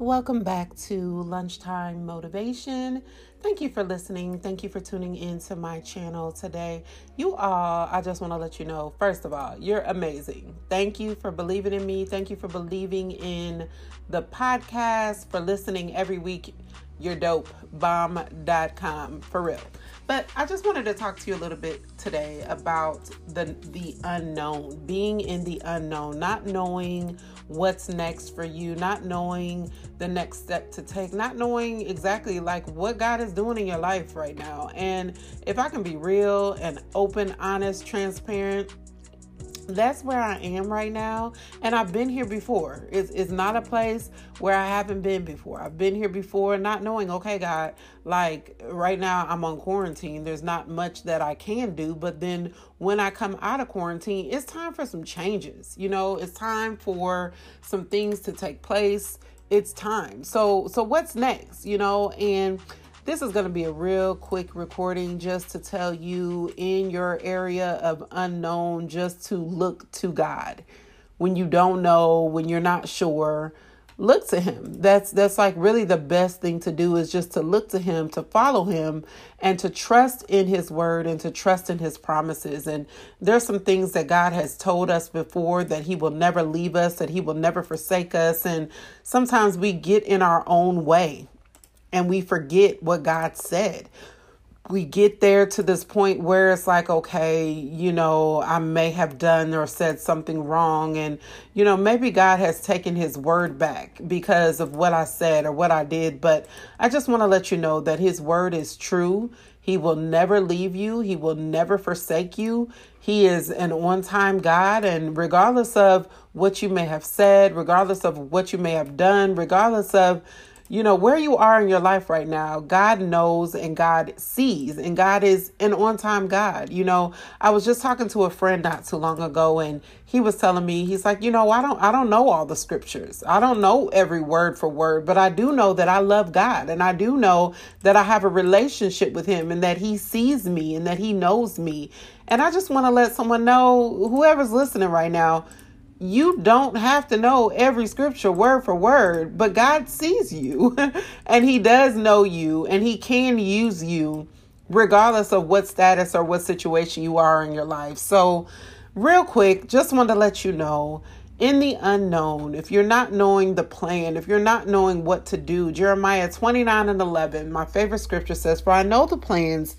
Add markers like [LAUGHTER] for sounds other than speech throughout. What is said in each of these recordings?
Welcome back to Lunchtime Motivation. Thank you for listening. Thank you for tuning in to my channel today. You all, I just want to let you know, first of all, you're amazing. Thank you for believing in me. Thank you for believing in the podcast, for listening every week. You're dope. Bomb.com for real. But I just wanted to talk to you a little bit today about the the unknown, being in the unknown, not knowing what's next for you, not knowing the next step to take, not knowing exactly like what God is doing in your life right now. And if I can be real and open, honest, transparent, that's where I am right now. And I've been here before. It's, it's not a place where I haven't been before. I've been here before, not knowing, okay, God, like right now I'm on quarantine. There's not much that I can do. But then when I come out of quarantine, it's time for some changes. You know, it's time for some things to take place. It's time. So, so what's next? You know, and this is going to be a real quick recording just to tell you in your area of unknown, just to look to God. When you don't know, when you're not sure, look to him. That's that's like really the best thing to do is just to look to him, to follow him and to trust in his word and to trust in his promises. And there's some things that God has told us before that he will never leave us, that he will never forsake us, and sometimes we get in our own way and we forget what God said. We get there to this point where it's like, okay, you know, I may have done or said something wrong. And, you know, maybe God has taken his word back because of what I said or what I did. But I just want to let you know that his word is true. He will never leave you, he will never forsake you. He is an on time God. And regardless of what you may have said, regardless of what you may have done, regardless of, you know, where you are in your life right now, God knows and God sees, and God is an on time God. You know, I was just talking to a friend not too long ago, and he was telling me, he's like, you know, I don't, I don't know all the scriptures. I don't know every word for word, but I do know that I love God, and I do know that I have a relationship with Him, and that He sees me, and that He knows me. And I just want to let someone know, whoever's listening right now, you don't have to know every scripture word for word, but God sees you [LAUGHS] and He does know you and He can use you regardless of what status or what situation you are in your life. So, real quick, just want to let you know in the unknown, if you're not knowing the plan, if you're not knowing what to do, Jeremiah 29 and 11, my favorite scripture says, For I know the plans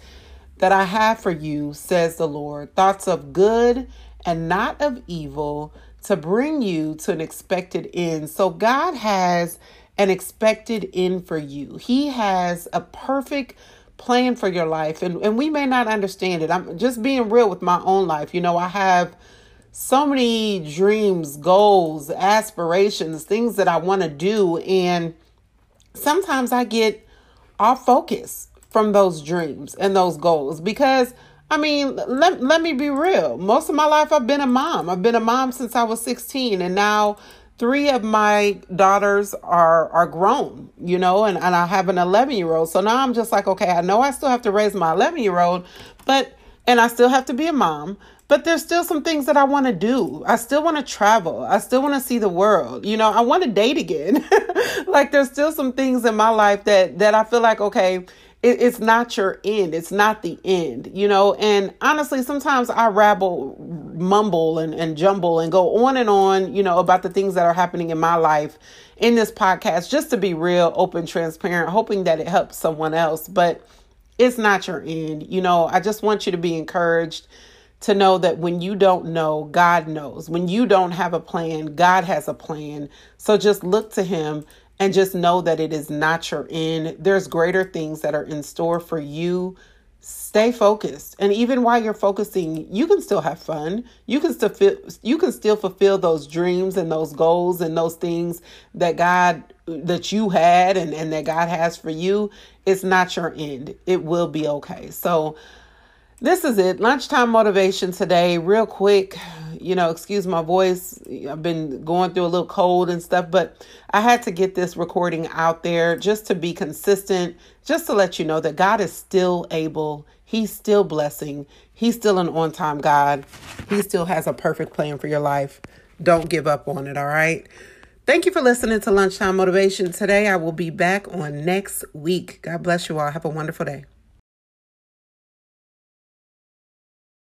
that I have for you, says the Lord, thoughts of good and not of evil to bring you to an expected end. So God has an expected end for you. He has a perfect plan for your life and, and we may not understand it. I'm just being real with my own life. You know, I have so many dreams, goals, aspirations, things that I want to do and sometimes I get off focus from those dreams and those goals because I mean, let, let me be real. Most of my life, I've been a mom. I've been a mom since I was 16, and now three of my daughters are are grown, you know, and, and I have an 11 year old. So now I'm just like, okay, I know I still have to raise my 11 year old, but and I still have to be a mom, but there's still some things that I want to do. I still want to travel. I still want to see the world. You know, I want to date again. [LAUGHS] like there's still some things in my life that that I feel like okay, it, it's not your end. It's not the end, you know. And honestly, sometimes I rabble, mumble, and, and jumble and go on and on, you know, about the things that are happening in my life in this podcast, just to be real, open, transparent, hoping that it helps someone else. But it's not your end. You know, I just want you to be encouraged to know that when you don't know, God knows. When you don't have a plan, God has a plan. So just look to Him and just know that it is not your end. There's greater things that are in store for you. Stay focused. And even while you're focusing, you can still have fun. You can still you can still fulfill those dreams and those goals and those things that God that you had and, and that God has for you. It's not your end. It will be okay. So this is it. Lunchtime motivation today, real quick. You know, excuse my voice. I've been going through a little cold and stuff, but I had to get this recording out there just to be consistent, just to let you know that God is still able. He's still blessing. He's still an on time God. He still has a perfect plan for your life. Don't give up on it, all right? Thank you for listening to Lunchtime Motivation. Today I will be back on next week. God bless you all. Have a wonderful day.